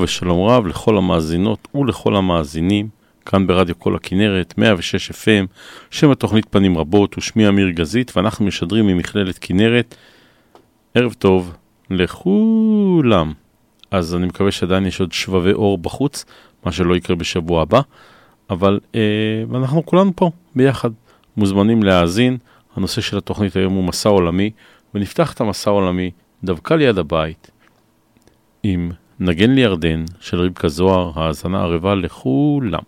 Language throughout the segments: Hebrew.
ערב ושלום רב לכל המאזינות ולכל המאזינים, כאן ברדיו כל הכנרת, 106 FM, שם התוכנית פנים רבות, ושמי אמיר גזית, ואנחנו משדרים ממכללת כנרת. ערב טוב לכולם. אז אני מקווה שעדיין יש עוד שבבי אור בחוץ, מה שלא יקרה בשבוע הבא, אבל אה, אנחנו כולנו פה ביחד, מוזמנים להאזין. הנושא של התוכנית היום הוא מסע עולמי, ונפתח את המסע העולמי דווקא ליד הבית, עם נגן לירדן של רבקה זוהר, האזנה ערבה לכולם.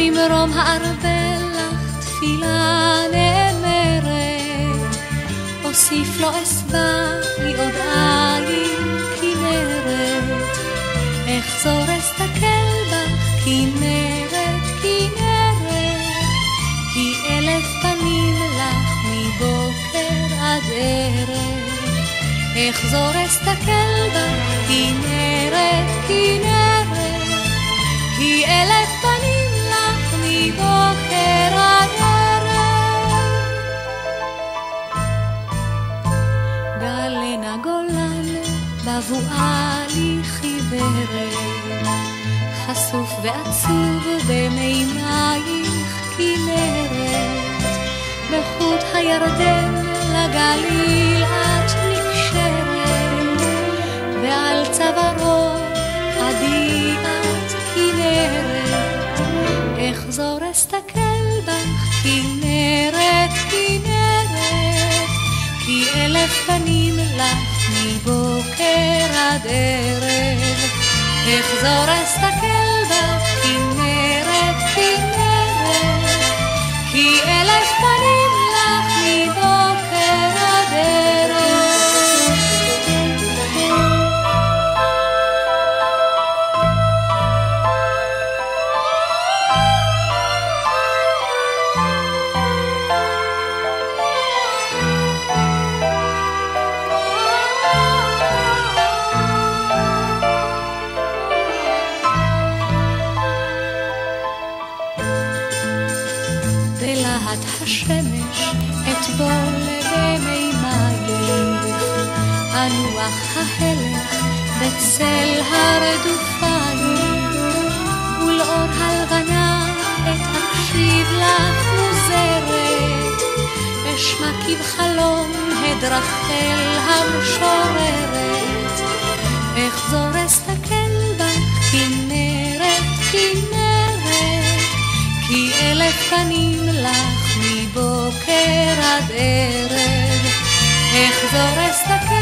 ממרום הארבל לך תפילה נאמרת, אוסיף לו אסבע מעוד עין כנרת, אחזור אסתכל בך כנרת, כנרת, כי אלף פנים לך מבוקר עד ערב. אחזור אסתכל בה, כנרת, כנרת, בבואה לי חיוורת, חשוף ועצוב במימייך כנרת, בחוט הירדן לגליל את ועל צווארו עדיעת כנרת, אחזור אסתכל בך כנרת, כנרת, כי אלף פנים לך מבוקר עד ערב, אחזור אסתכל אנוח ההלך בצל הרדופיים, ולאור הלבנה עת אקשיב לך מוזרת, אשמע כבחלום הדרחל המשוררת, אחזור אסתכל בך כנרת, כנרת, כי אלף פנים לך מבוקר עד ערב. אחזור אסתכל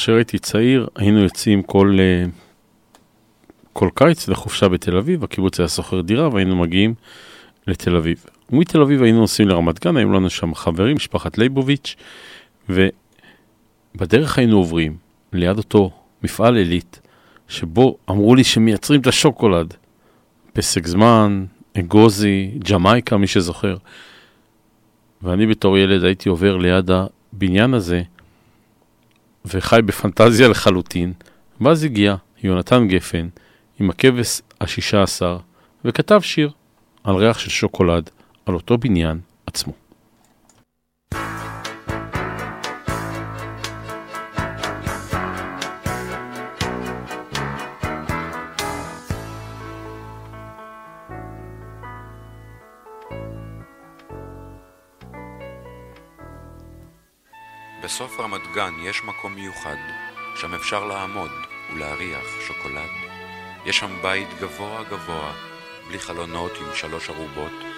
כאשר הייתי צעיר, היינו יוצאים כל, אה, כל קיץ לחופשה בתל אביב, הקיבוץ היה שוכר דירה והיינו מגיעים לתל אביב. ומתל אביב היינו נוסעים לרמת גן, היו לנו שם חברים, משפחת ליבוביץ', ובדרך היינו עוברים ליד אותו מפעל עילית, שבו אמרו לי שמייצרים את השוקולד. פסק זמן, אגוזי, ג'מייקה, מי שזוכר. ואני בתור ילד הייתי עובר ליד הבניין הזה, וחי בפנטזיה לחלוטין, ואז הגיע יונתן גפן עם הכבש השישה עשר, וכתב שיר על ריח של שוקולד, על אותו בניין עצמו. בסוף רמת גן יש מקום מיוחד, שם אפשר לעמוד ולהריח שוקולד. יש שם בית גבוה גבוה, בלי חלונות עם שלוש ארובות,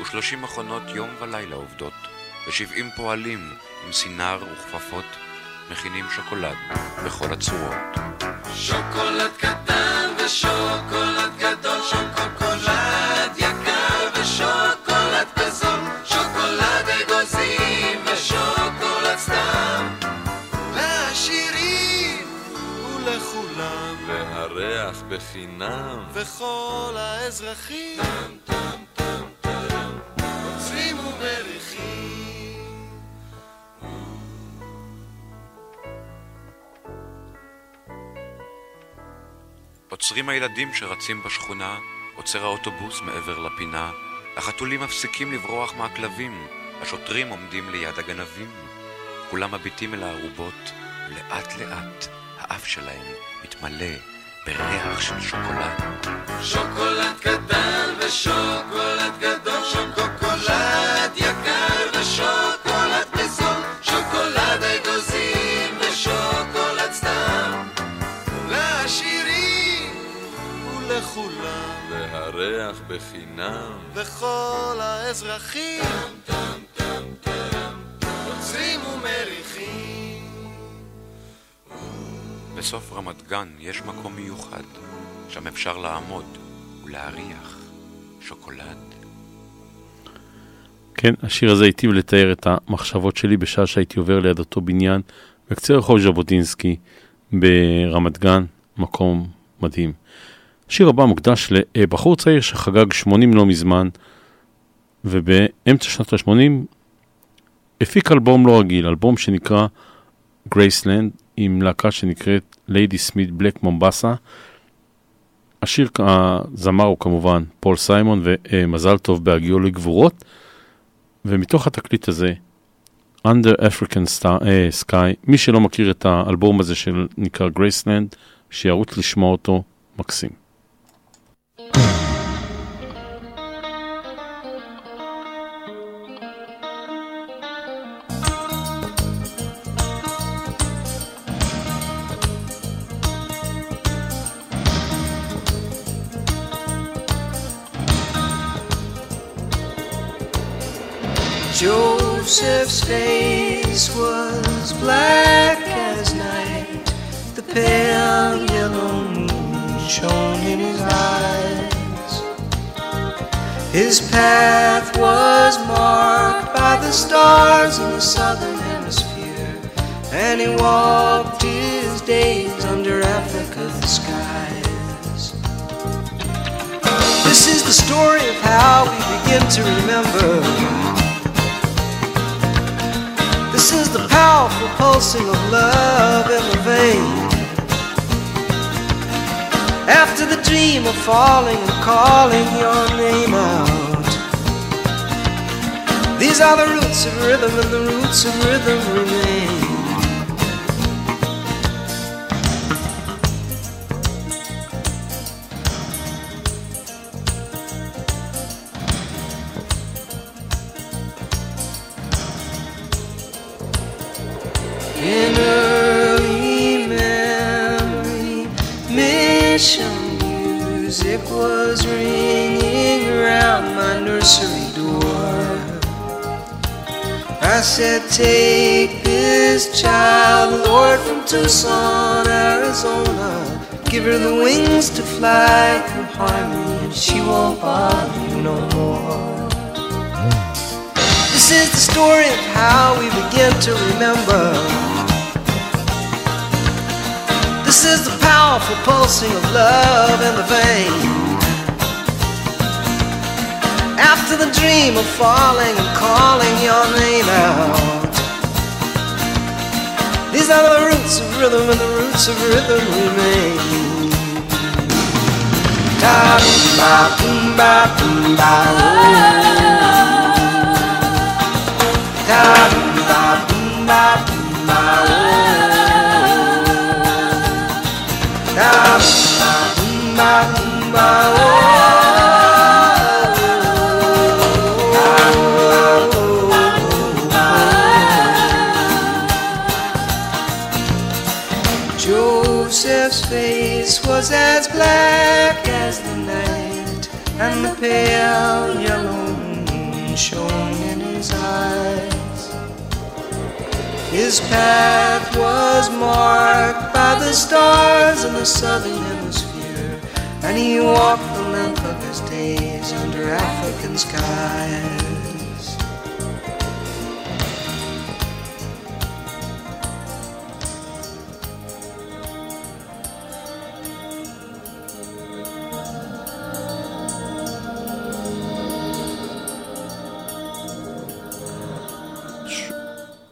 ושלושים מכונות יום ולילה עובדות, ושבעים פועלים עם סינר וכפפות, מכינים שוקולד בכל הצורות. שוקולד קטן ושוקולד גדול, שוקולד יקר ושוקולד בזול, שוקולד אגוזים ושוקולד סתם. לעשירים ולכולם, והריח בחינם. וכל האזרחים, עוצרים עוצרים הילדים שרצים בשכונה, עוצר האוטובוס מעבר לפינה, החתולים מפסיקים לברוח מהכלבים, השוטרים עומדים ליד הגנבים. כולם מביטים אל הארובות, ולאט לאט האף שלהם מתמלא בריח של שוקולד. שוקולד קטן ושוקולד גדול, שוקולד יקר ושוקולד והריח בחינם. וכל האזרחים, עוצרים ומריחים. בסוף רמת גן יש מקום מיוחד, שם אפשר לעמוד ולהריח שוקולד. כן, השיר הזה היטיב לתאר את המחשבות שלי בשעה שהייתי עובר ליד אותו בניין בקצה רחוב ז'בוטינסקי ברמת גן, מקום מדהים. השיר הבא מוקדש לבחור צעיר שחגג 80 לא מזמן, ובאמצע שנות ה-80 הפיק אלבום לא רגיל, אלבום שנקרא Graceland, עם להקה שנקראת Ladysmith Black Mambazo. השיר, הזמר הוא כמובן פול סיימון ומזל טוב בהגיעו לגבורות. ומתוך התקליט הזה, Under African Star, uh, Sky, מי שלא מכיר את האלבום הזה שנקרא Graceland, שירוץ לשמוע אותו, מקסים. Joseph's face was black as night. The pale yellow shone in his eyes. His path was marked by the stars in the southern hemisphere, and he walked his days under Africa's skies. This is the story of how we begin to remember. This is the powerful pulsing of love in the vein. After the dream of falling and calling your name out. These are the roots of rhythm, and the roots of rhythm remain. Mission music was ringing around my nursery door. I said, Take this child, Lord, from Tucson, Arizona. Give her the wings to fly through harmony, and she won't bother you no more. This is the story of how we begin to remember. This is the powerful pulsing of love in the vein. After the dream of falling and calling your name out. These are the roots of rhythm, and the roots of rhythm remain. Da ba boom ba boom ba. Da ba boom ba boom ba Joseph's face was as black as the night, and the pale His path was marked by the stars in the southern hemisphere, and he walked the length of his days under African skies.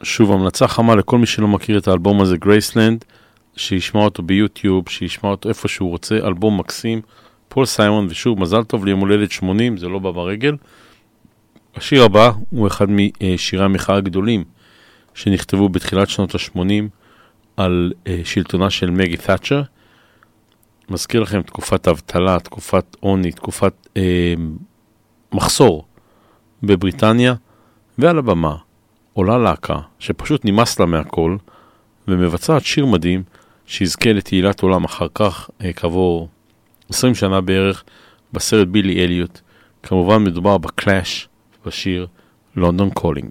שוב, המלצה חמה לכל מי שלא מכיר את האלבום הזה, Graceland, שישמע אותו ביוטיוב, שישמע אותו איפה שהוא רוצה, אלבום מקסים, פול סיימון, ושוב, מזל טוב ליום הולדת 80, זה לא בא ברגל. השיר הבא הוא אחד משירי המחאה הגדולים שנכתבו בתחילת שנות ה-80 על אה, שלטונה של מגי תאצ'ר. מזכיר לכם תקופת אבטלה, תקופת עוני, תקופת אה, מחסור בבריטניה, ועל הבמה עולה להקה שפשוט נמאס לה מהכל, ומבצעת שיר מדהים שיזכה לתהילת עולם אחר כך, אה, כעבור 20 שנה בערך, בסרט בילי אליוט. כמובן מדובר ב Clash, בשיר London Calling.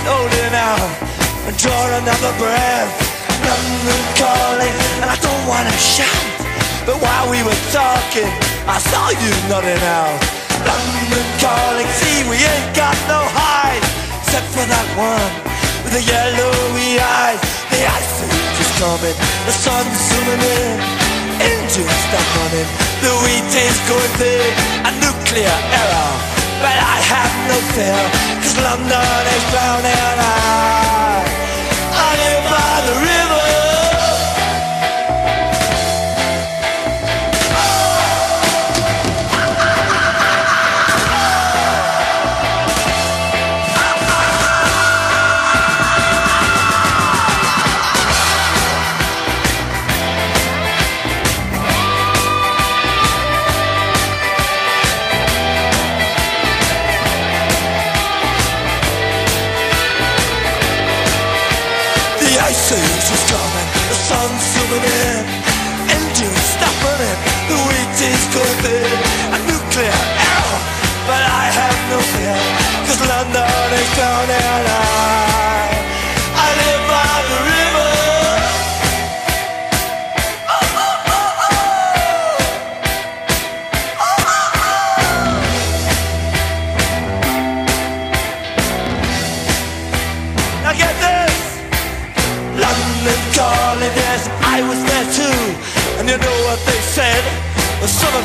Couldn't hold out and draw another breath. London calling, and I don't wanna shout. But while we were talking, I saw you nodding out. London calling, see we ain't got no hide, except for that one with the yellowy eyes. The ice is coming, the sun's zooming in. Engines stop running, the wheat is going big, a nuclear error. But I have no fear, London is drowning. I,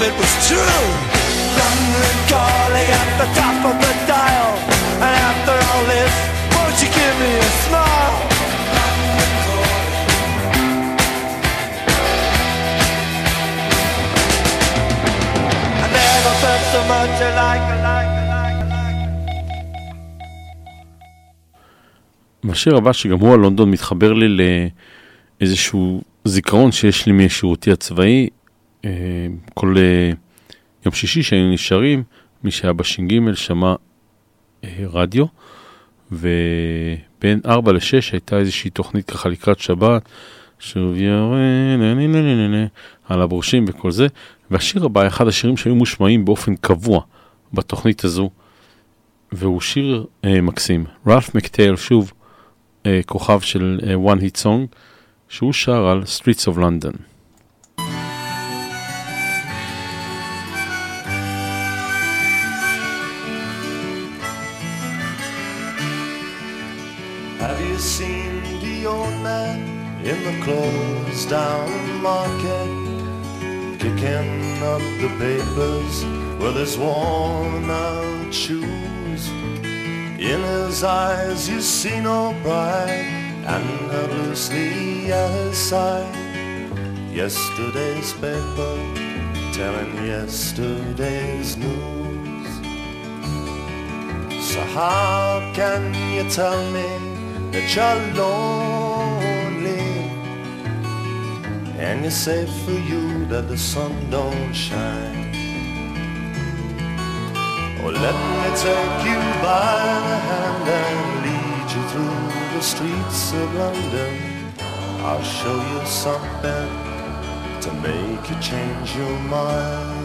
it was true. London calling at the top of the dial. And after all this, won't you give me a smile? I הבא, שגם הוא על לונדון, מתחבר לי לאיזשהו זיכרון שיש לי משירותי הצבאי. כל יום שישי שהיינו נשארים, מי שהיה בש"ג שמע אה, רדיו, ובין 4 ל-6 הייתה איזושהי תוכנית ככה לקראת שבת, שוב נה, על הברושים וכל זה. והשיר הבא, אחד השירים שהיו מושמעים באופן קבוע בתוכנית הזו, והוא שיר אה, מקסים. רלף מקטייל, שוב, אה, כוכב של אה, one hit song, שהוא שר על Streets of London. In the closed down market? Kicking up the papers with his worn out shoes. In his eyes you see no pride, and held loosely at his side. Yesterday's paper telling yesterday's news. So how can you tell me that you're lonely? And you say for you that the sun don't shine. Oh, let me take you by the hand and lead you through the streets of London. I'll show you something to make you change your mind.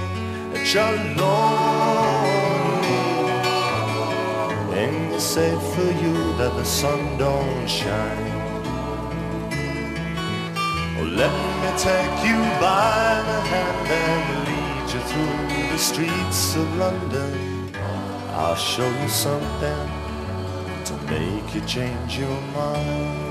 that? And you say for you that the sun don't shine. Oh, let me take you by the hand and lead you through the streets of London. I'll show you something to make you change your mind.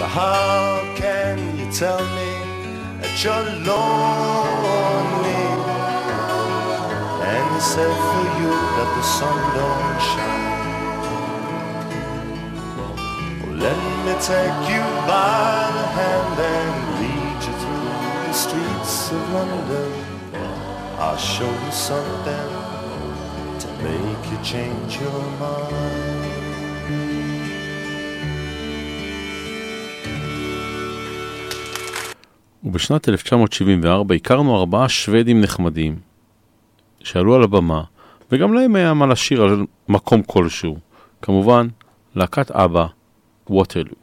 So how can you tell me that you're lonely? And say for you that the sun don't shine. Well, let me take you by the hand and lead you through the streets of London. I'll show you something to make you change your mind. ובשנת 1974 הכרנו ארבעה שוודים נחמדים שעלו על הבמה, וגם להם היה מה לשיר על מקום כלשהו. כמובן, להקת אבא, ווטרלו.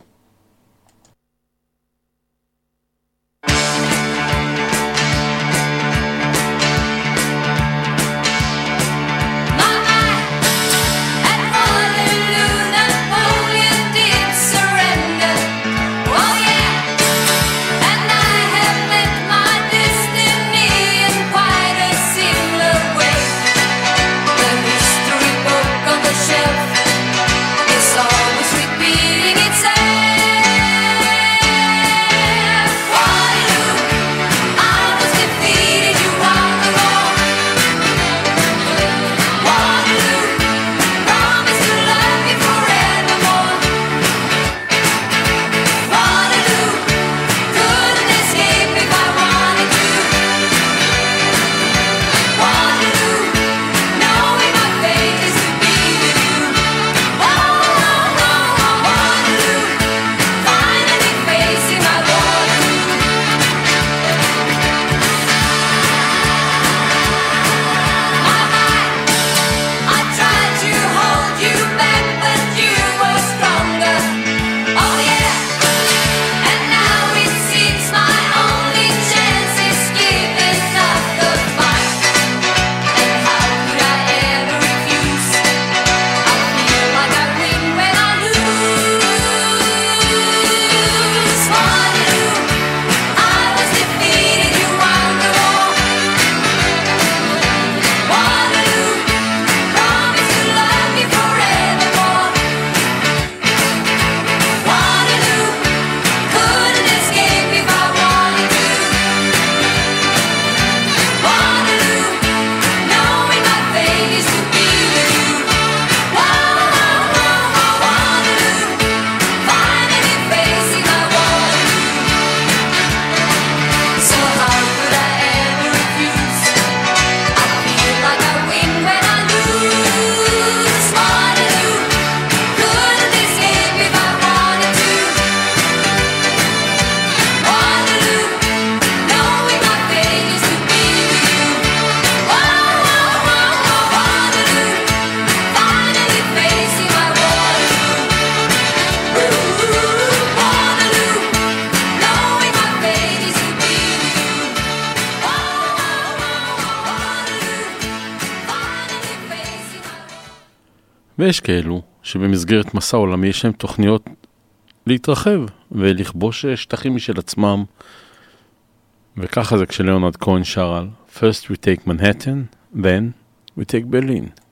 ויש כאלו שבמסגרת מסע עולמי יש להם תוכניות להתרחב ולכבוש שטחים משל עצמם. וככה זה כשליאונרד כהן שר על First we take Manhattan, then we take Berlin.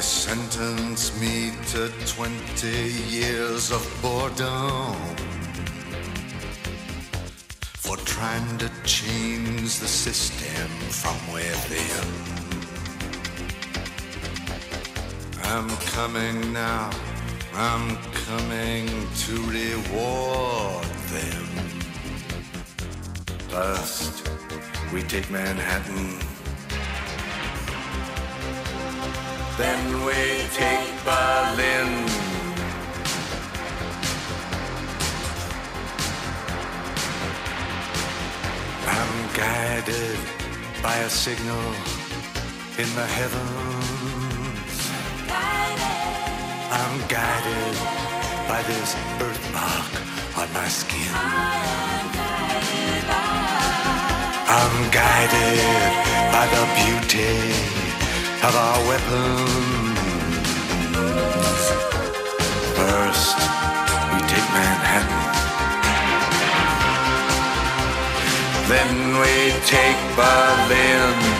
They sentenced me to 20 years of boredom for trying to change the system from within. I'm coming now, I'm coming to reward them. First, we take Manhattan. Then we take Berlin. I'm guided by a signal in the heavens. I'm guided by this birthmark on my skin. I'm guided by the beauty of our weapons. First, we take Manhattan. Then we take Berlin.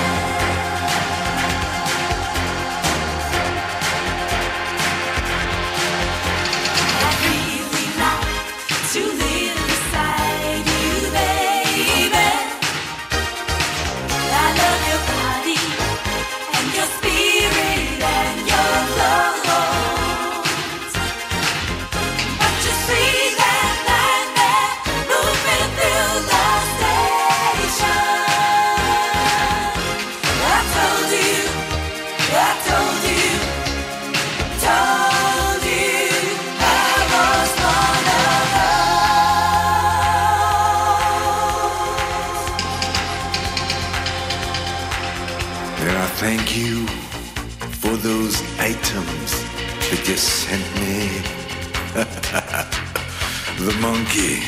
Monkey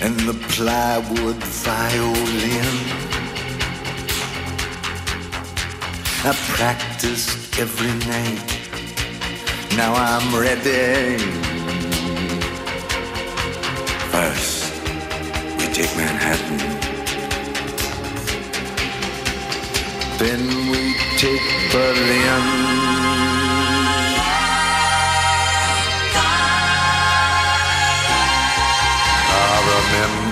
and the plywood violin. I practiced every night. Now I'm ready. First, we take Manhattan. Then we take Berlin.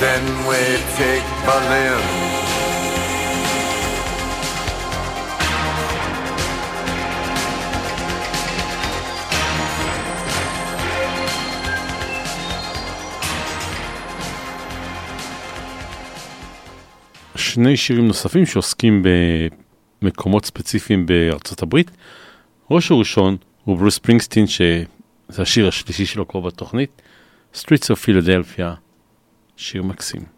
Then we take Berlin. שני שירים נוספים שעוסקים במקומות ספציפיים בארצות הברית. ראש הראשון הוא ברוס פרינגסטין, שזה השיר השלישי שלו כבר בתוכנית, Streets of Philadelphia, שיר מקסים.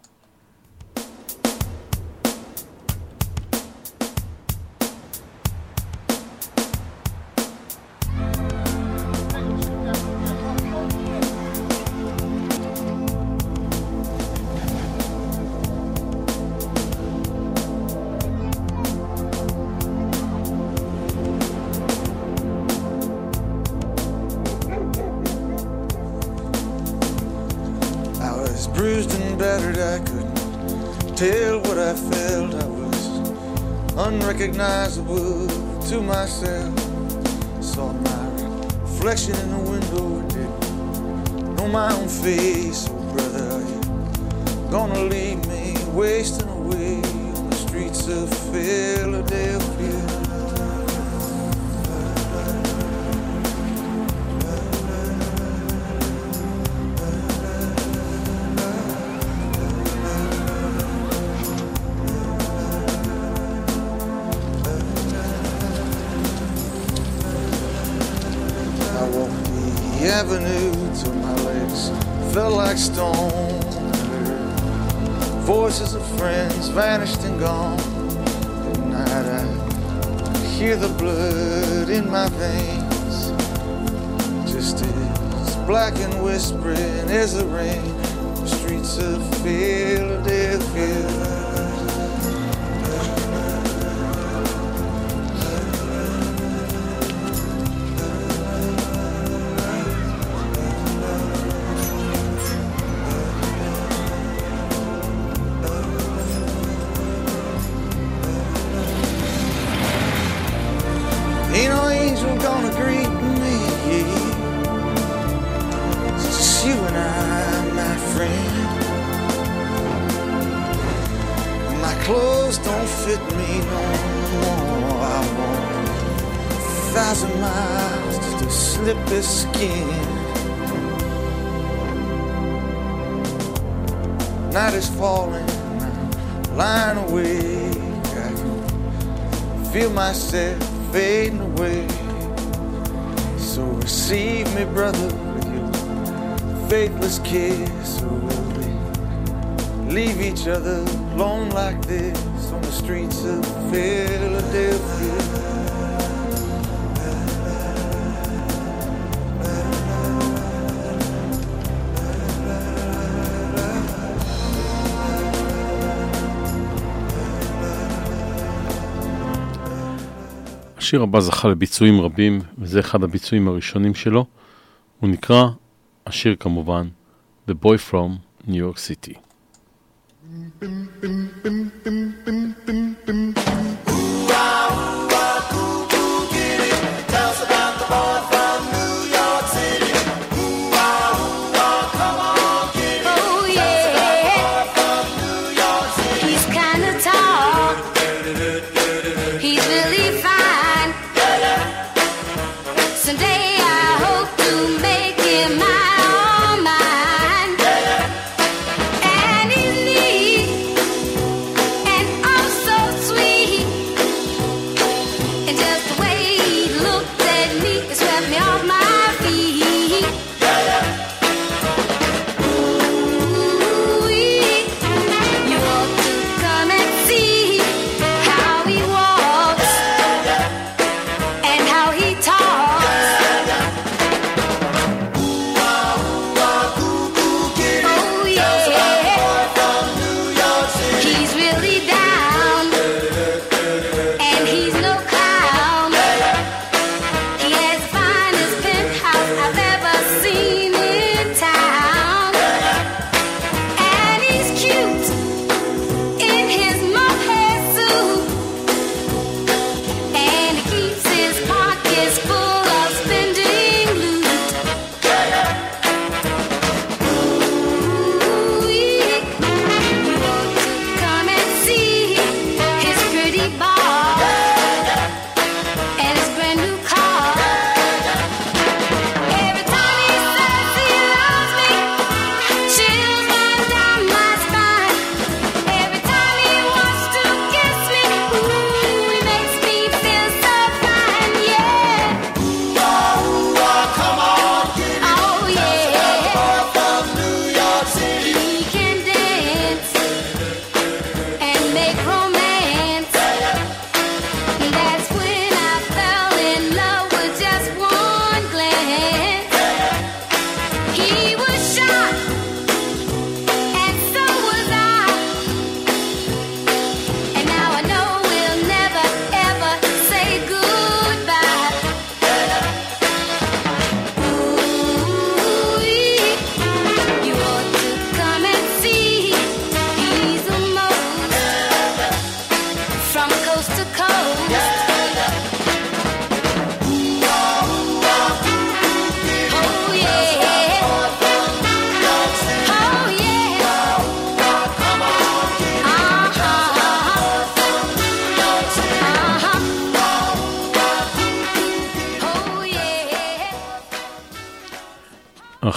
Fading away. So receive me, brother, with your faithless kiss. Or will we leave each other alone like this on the streets of Philadelphia? השיר הבא זכה לביצועים רבים, וזה אחד הביצועים הראשונים שלו. הוא נקרא, השיר כמובן, The Boy From New York City.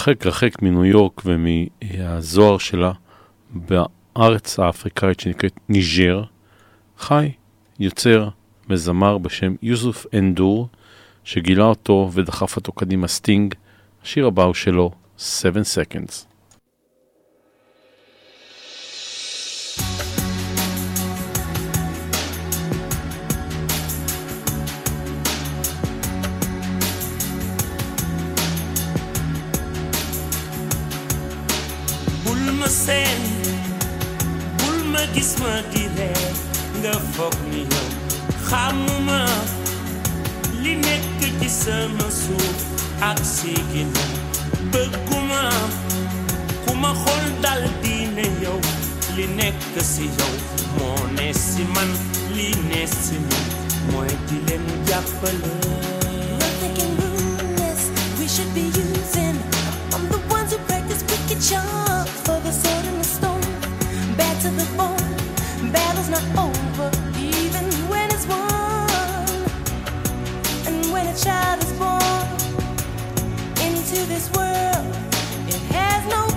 הרחק רחק מניו יורק ומהזוהר שלה בארץ האפריקאית שנקראת ניג'ר, חי יוצר וזמר בשם יוסו אנדור, שגילה אותו ודחף אותו קדימה סטינג. השיר הבא הוא שלו, 7 Seconds. Ree nga ni yow xamuma li nekk ci sama suuf ak si ginnaaw bëgguma dal yow li nekk si yow moo ne si man li ne si mooy di leen jàppale. We should be using. I'm the ones who practice wicked charms to the bone. Battle's not over, even when it's won. And when a child is born into this world, it has no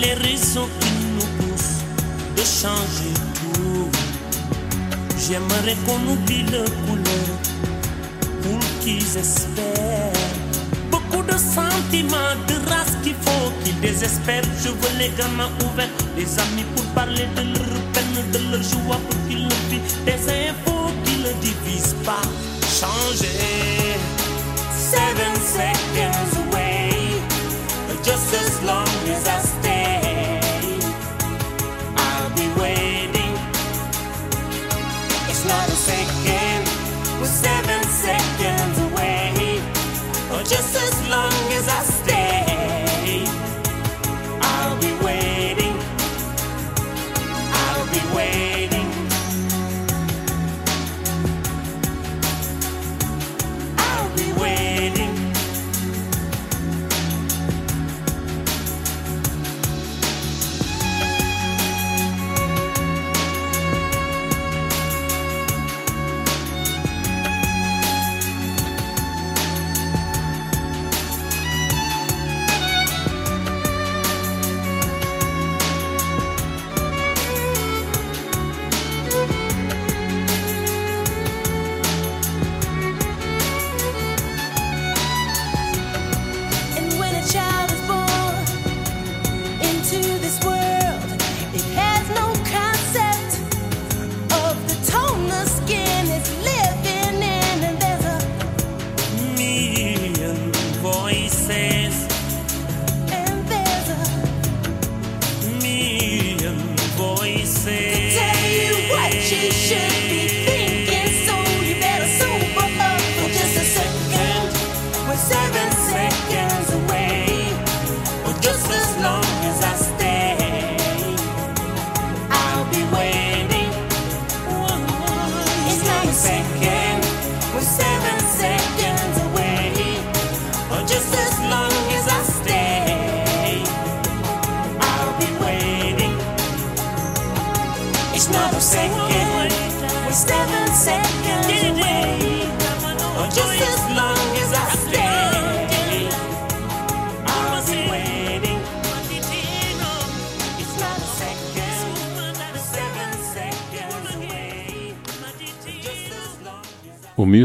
les raisons qui nous poussent de changer tout. J'aimerais qu'on oublie le couleur pour qu'ils espèrent. Beaucoup de sentiments, de race qu'il faut qu'ils désespèrent. Je veux les gamins ouverts, les amis pour parler de leur peine, de leur joie pour qu'ils le. Des infos qui ne divisent pas. Changer. Seven seconds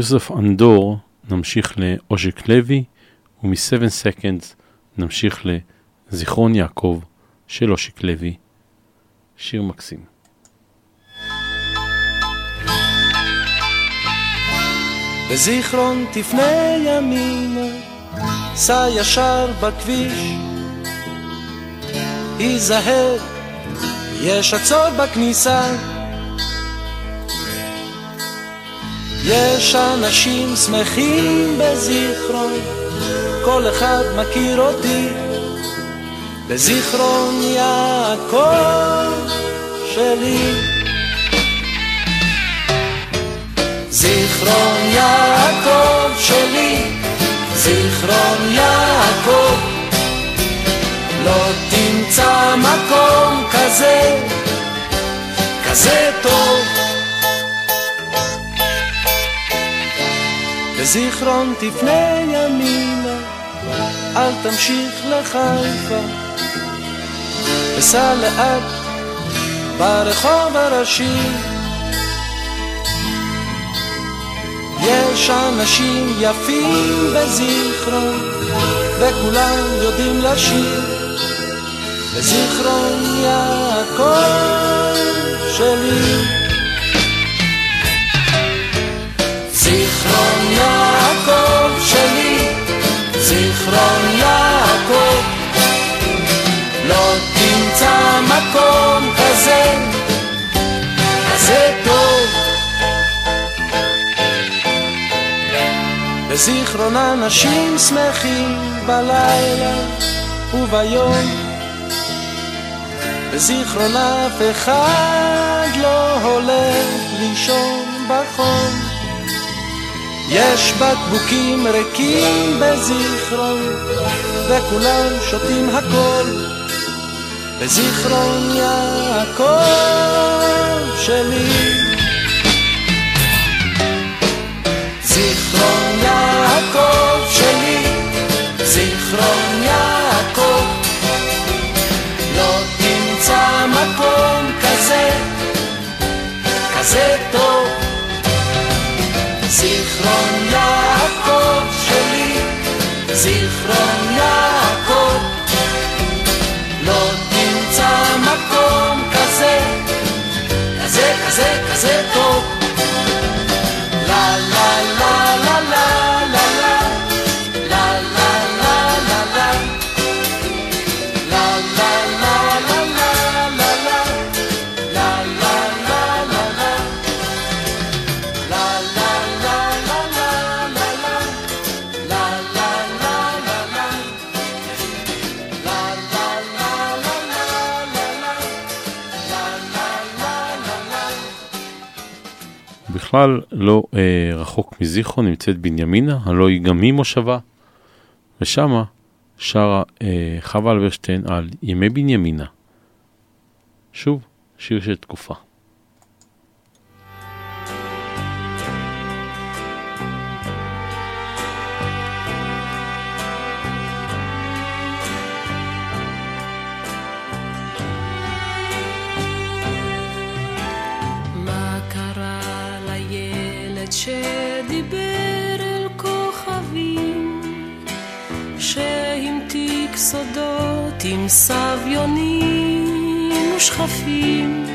ומיוסף אנדור נמשיך לאוז'ק לוי, ומ-7 Seconds נמשיך לזיכרון יעקב של אושיק לוי. שיר מקסים. בזיכרון תפנה ימינה, סע ישר בכביש, היזהר, יש עצות בכניסה. יש אנשים שמחים בזיכרון, כל אחד מכיר אותי, בזיכרון יעקב שלי. זיכרון יעקב שלי, זיכרון יעקב, לא תמצא מקום כזה, כזה טוב. בזיכרון תפנה ימינה, אל תמשיך לחיפה, וסע לאט ברחוב הראשי. יש אנשים יפים בזיכרון, וכולם יודעים לשיר. בזיכרון יעקב שלי. זיכרון יעקב שלי, זיכרון יעקב, לא תמצא מקום כזה, כזה טוב. בזיכרון אנשים שמחים בלילה וביום, בזיכרון אף אחד לא הולך לישון בחום. יש בקבוקים ריקים בזיכרון, וכולם שותים הכל. בזיכרון יעקב שלי. זיכרון יעד בכלל לא אה, רחוק מזיכרון נמצאת בנימינה, הלא היא גם היא מושבה, ושמה שרה אה, חווה אלברשטיין על ימי בנימינה. שוב, שיר של תקופה. עם סביונים ושכפים,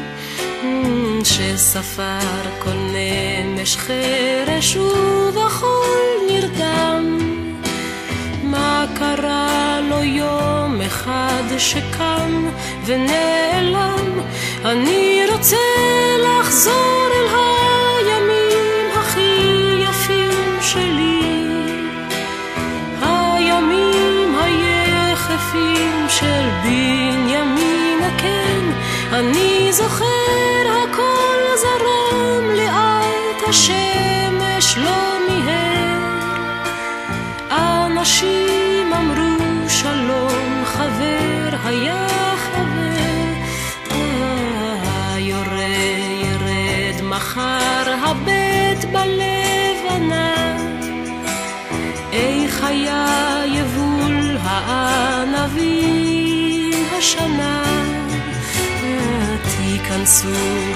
אמ, שספר כל נמש חרש ובחול נרדם. מה קרה לו יום אחד שקם ונעלם? אני רוצה לחזור אה, תיכנסו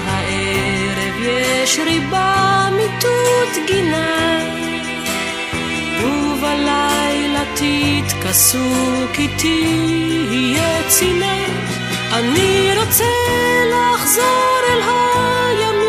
הערב, יש ריבה מיטוט גינה. ובלילה תתכסו כי תהיה צינה. אני רוצה לחזור אל הימים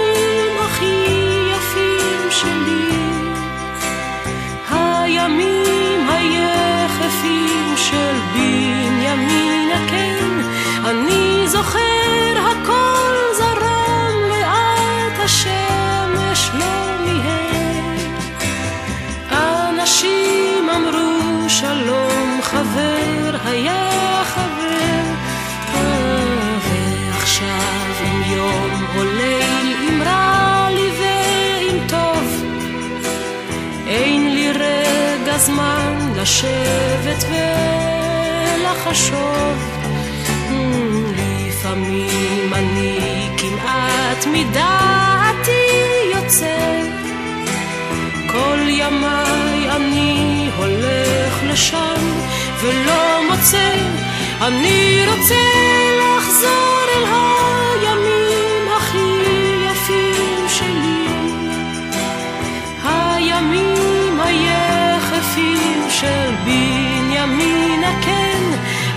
לשבת ולחשוב. Hmm, לפעמים אני כמעט מדעתי יוצא. כל ימיי אני הולך לשם ולא מוצא. אני רוצה לחזור אל הימים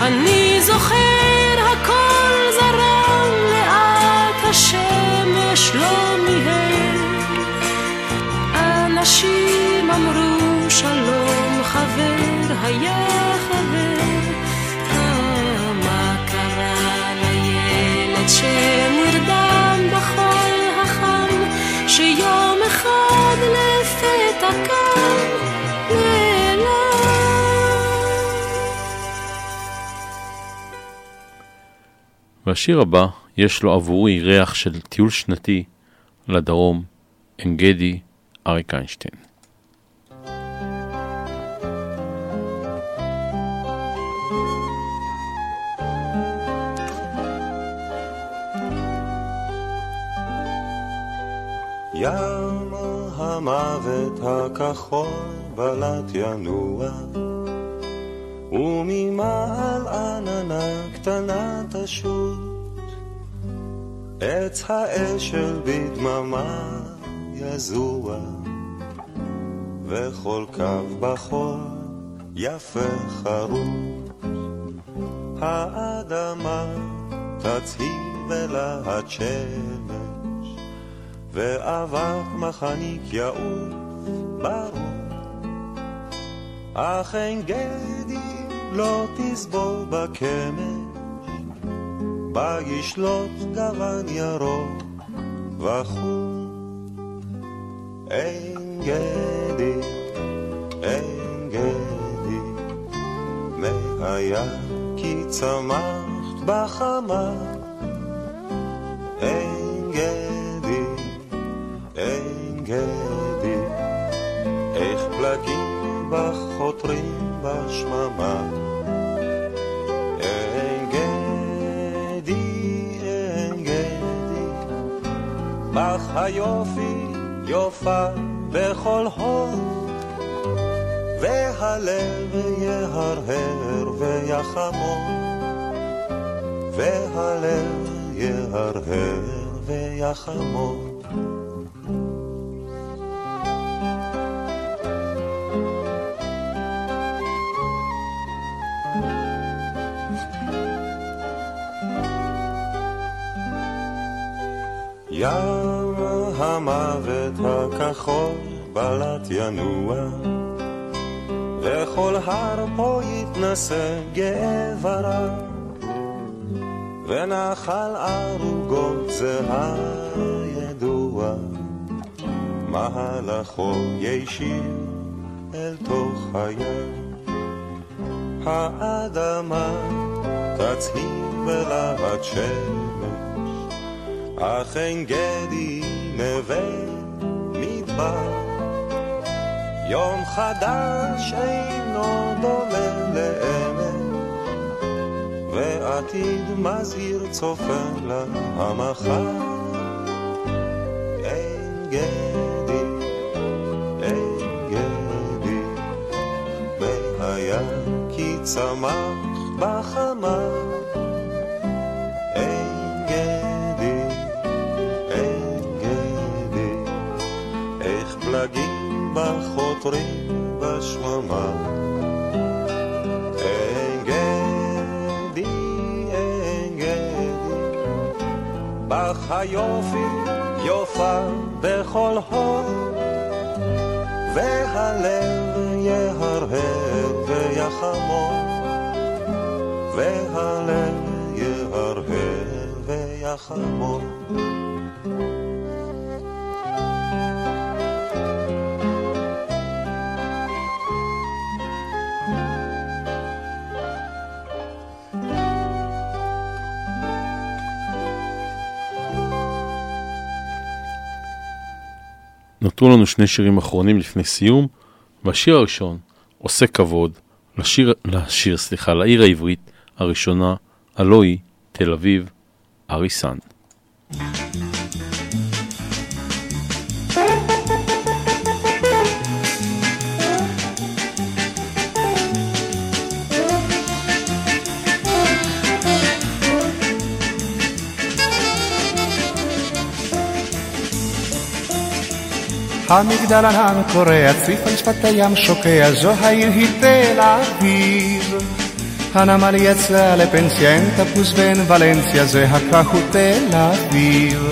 אני זוכר הכל זרם לאט השמש לא מיהר. אנשים אמרו שלום חבר היה והשיר הבא, יש לו עבורי ריח של טיול שנתי לדרום, עין גדי, אריק איינשטיין. ים המוות הכחול בלט ינוע וממעל עננה קטנה תשוט. עץ האשל בדממה יזוע וכל קו בחול יפה חרוט. האדמה תצהיב בלהט שמש ואבק מחניק יעוף ברור. אך אין גדי לא תסבול בקמש בה ישלוט גוון ירוק וחור. אין גדי, אין גדי מהיה כי צמחת בחמה. אין גדי, אין גדי איך פלגים בך חותרים בשממה. אין גדי, אין גדי בך היופי יופה בכל הוד והלב יהרהר ויחמוד והלב יהרהר ויחמוד הכחול בלט ינוע. וכל הר פה יתנשא גאה ורם ונחל ערוגות זה הידוע. מהלכו ישיר אל תוך הים? האדמה תצהיר בלהט שמש. אך אין גדי נווה מדבר יום חדש אינו דומה לאמש ועתיד מזהיר צופה למחר אין גדי, אין גדי והיה כי צמח בחמה בחותרים בשממה. אין גדי, אין גדי בך היופי יופה בכל הוד. והלב יהרהר ויחמוד והלב יהרהר ויחמוד נותרו לנו שני שירים אחרונים לפני סיום, והשיר הראשון עושה כבוד לשיר, לשיר, סליחה, לעיר העברית הראשונה, הלוא היא תל אביב, אריסן. המגדל ענן קורע, צריף על שפת הים שוקע, זו העיר היא תל אביב. הנמל יצא לפנסיה, אין תפוס ואין ולנסיה, זה הכך הוא תל אביב.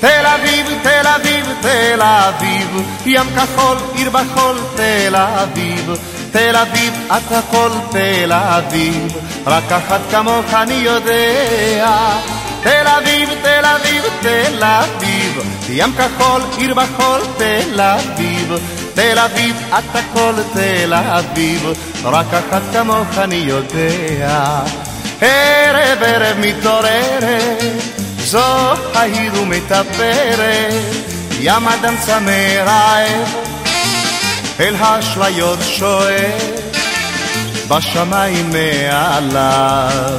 תל אביב, תל אביב, תל אביב, ים כחול, עיר בחול, תל אביב. תל אביב, את הכל תל אביב, רק אחת כמוך אני יודע. תל אביב, תל אביב, תל אביב, ים כחול, עיר בחול, תל אביב. תל אביב, את הכל תל אביב, רק אחת כמוך אני יודע. ערב ערב מתעוררת, זו העיר ומטפרת, ים אדם צמא רעב, אל האשליות שואף, בשמיים מעליו,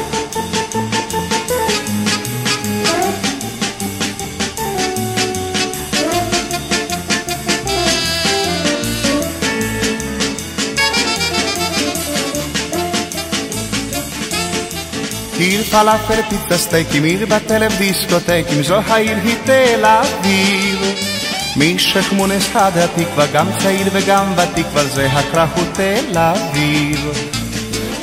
עיר פלאפל, פיצה סטייקים, עיר בתלם דיסקוטקים, זו העיר היא תל אביב. משכמונס עד התקווה, גם צעיר וגם ותיק, כבר זה הכרך הוא תל אביב.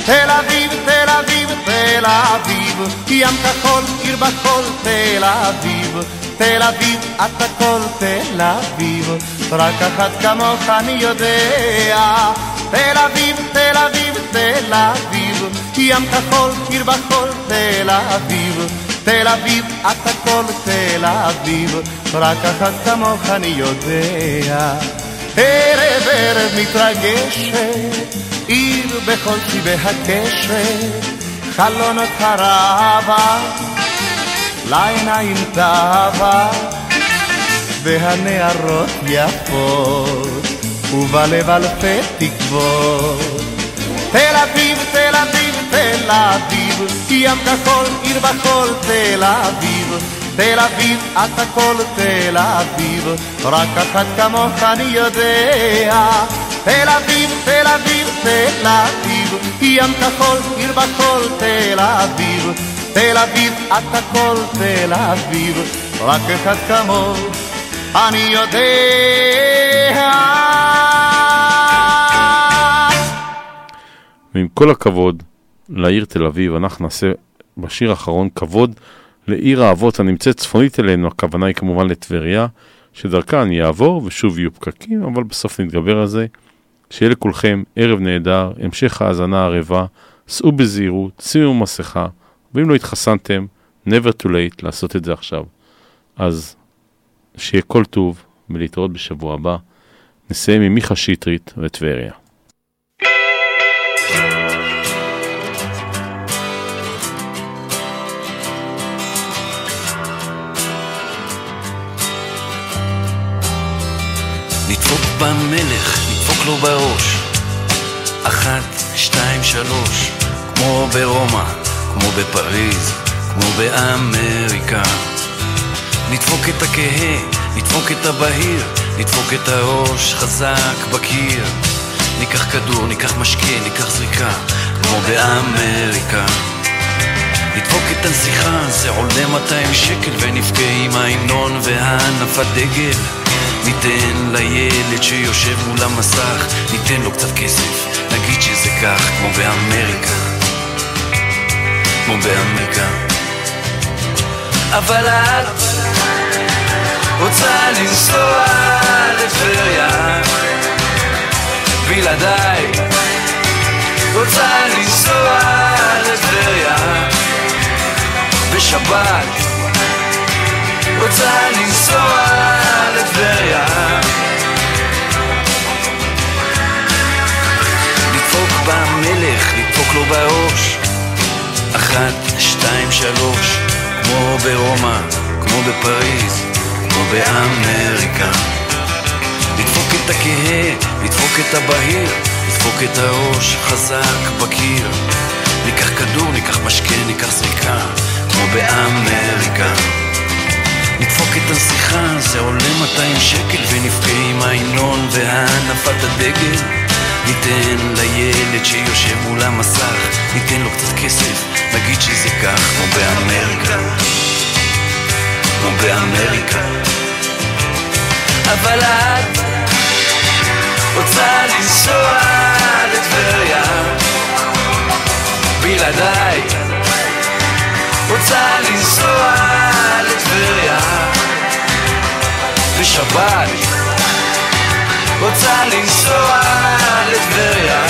תל אביב, תל אביב, תל אביב, ים כחול, עיר בחול, תל אביב. תל אביב, את הכל תל אביב, רק אחת כמוך אני יודע. תל אביב, תל אביב, תל אביב, ים כחול, עיר בחול, תל אביב. תל אביב, את הכל תל אביב, רק אחת כמוך אני יודע. ערב ערב מתרגשת, עיר בכל צבעי הקשת, חלונות הרבה, לעיניים תאווה, והנערות יפות, ובלב אלפי תקוות. תל אביב, תל אביב, תל אביב, ים כחול, עיר בחול, תל אביב. תל אביב, את הכל תל אביב, רק אחת כמוך אני יודע. תל אביב, תל אביב, תל אביב, ים כחול, עיר בחול, תל אביב. תל אביב, את הכל תל אביב, רק אחד כמוך אני יודע. ועם כל הכבוד לעיר תל אביב, אנחנו נעשה בשיר האחרון כבוד לעיר האבות הנמצאת צפונית אלינו, הכוונה היא כמובן לטבריה, שדרכה אני אעבור ושוב יהיו פקקים, אבל בסוף נתגבר על זה. שיהיה לכולכם ערב נהדר, המשך האזנה ערבה, סעו בזהירות, שימו מסכה, ואם לא התחסנתם, never too late לעשות את זה עכשיו. אז שיהיה כל טוב ולהתראות בשבוע הבא. נסיים עם מיכה שטרית וטבריה. נדפוק במלך, נדפוק לו בראש. אחת, שתיים, שלוש, כמו ברומא, כמו בפריז, כמו באמריקה. נדפוק את הכהה, נדפוק את הבהיר, נדפוק את הראש חזק בקיר. ניקח כדור, ניקח משקה, ניקח זריקה, כמו באמריקה. נדפוק את הנסיכה, זה עולה 200 שקל, ונבכה עם ההמנון והנף הדגל. ניתן לילד שיושב מול המסך, ניתן לו קצת כסף, נגיד שזה כך, כמו באמריקה. כמו באמריקה. אבל את רוצה לנסוע לטבריה, בלעדיי רוצה לנסוע לטבריה בשבת רוצה לנסוע לטבריה לדפוק במלך, לדפוק לו בראש. אחת, שתיים, שלוש כמו ברומא, כמו בפריז, כמו באמריקה. לדפוק את הכהה, לדפוק את הבהיר לדפוק את הראש חזק בקיר. ניקח כדור, ניקח משקה, ניקח זריקה כמו באמריקה נדפוק את הנסיכה, זה עולה 200 שקל ונבכה עם ההמנון והנפת הדגל. ניתן לילד שיושב מול המסך, ניתן לו קצת כסף, נגיד שזה כך כמו באמריקה. כמו באמריקה. אבל את רוצה לנסוע לטבריה. בלעדיי. רוצה לנסוע בשבת. רוצה לנסוע לטבריה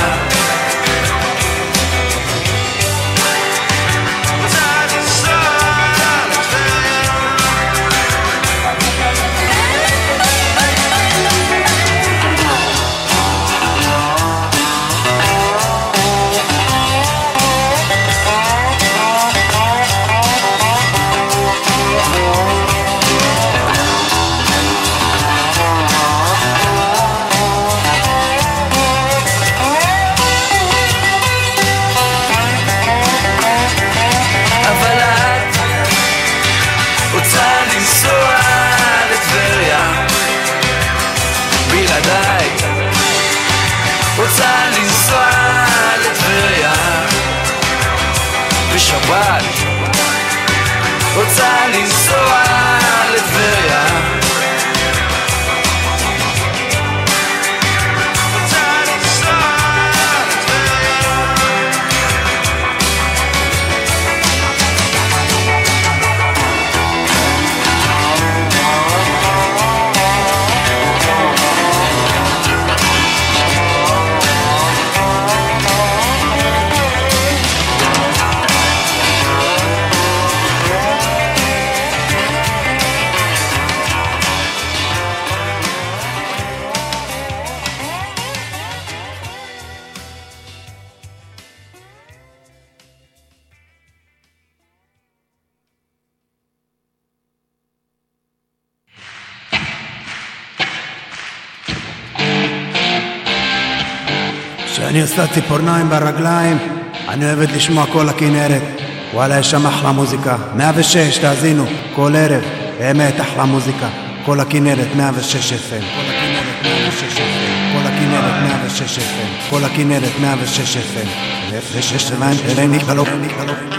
עושה ציפורניים ברגליים, אני אוהבת לשמוע כל הכנרת. וואלה, יש שם אחלה מוזיקה. 106, תאזינו, כל ערב. באמת אחלה מוזיקה. כל הכנרת, 106 FM. כל הכנרת, 106 FM. כל הכנרת, 106 FM. כל הכנרת, 106 FM. 106 FM,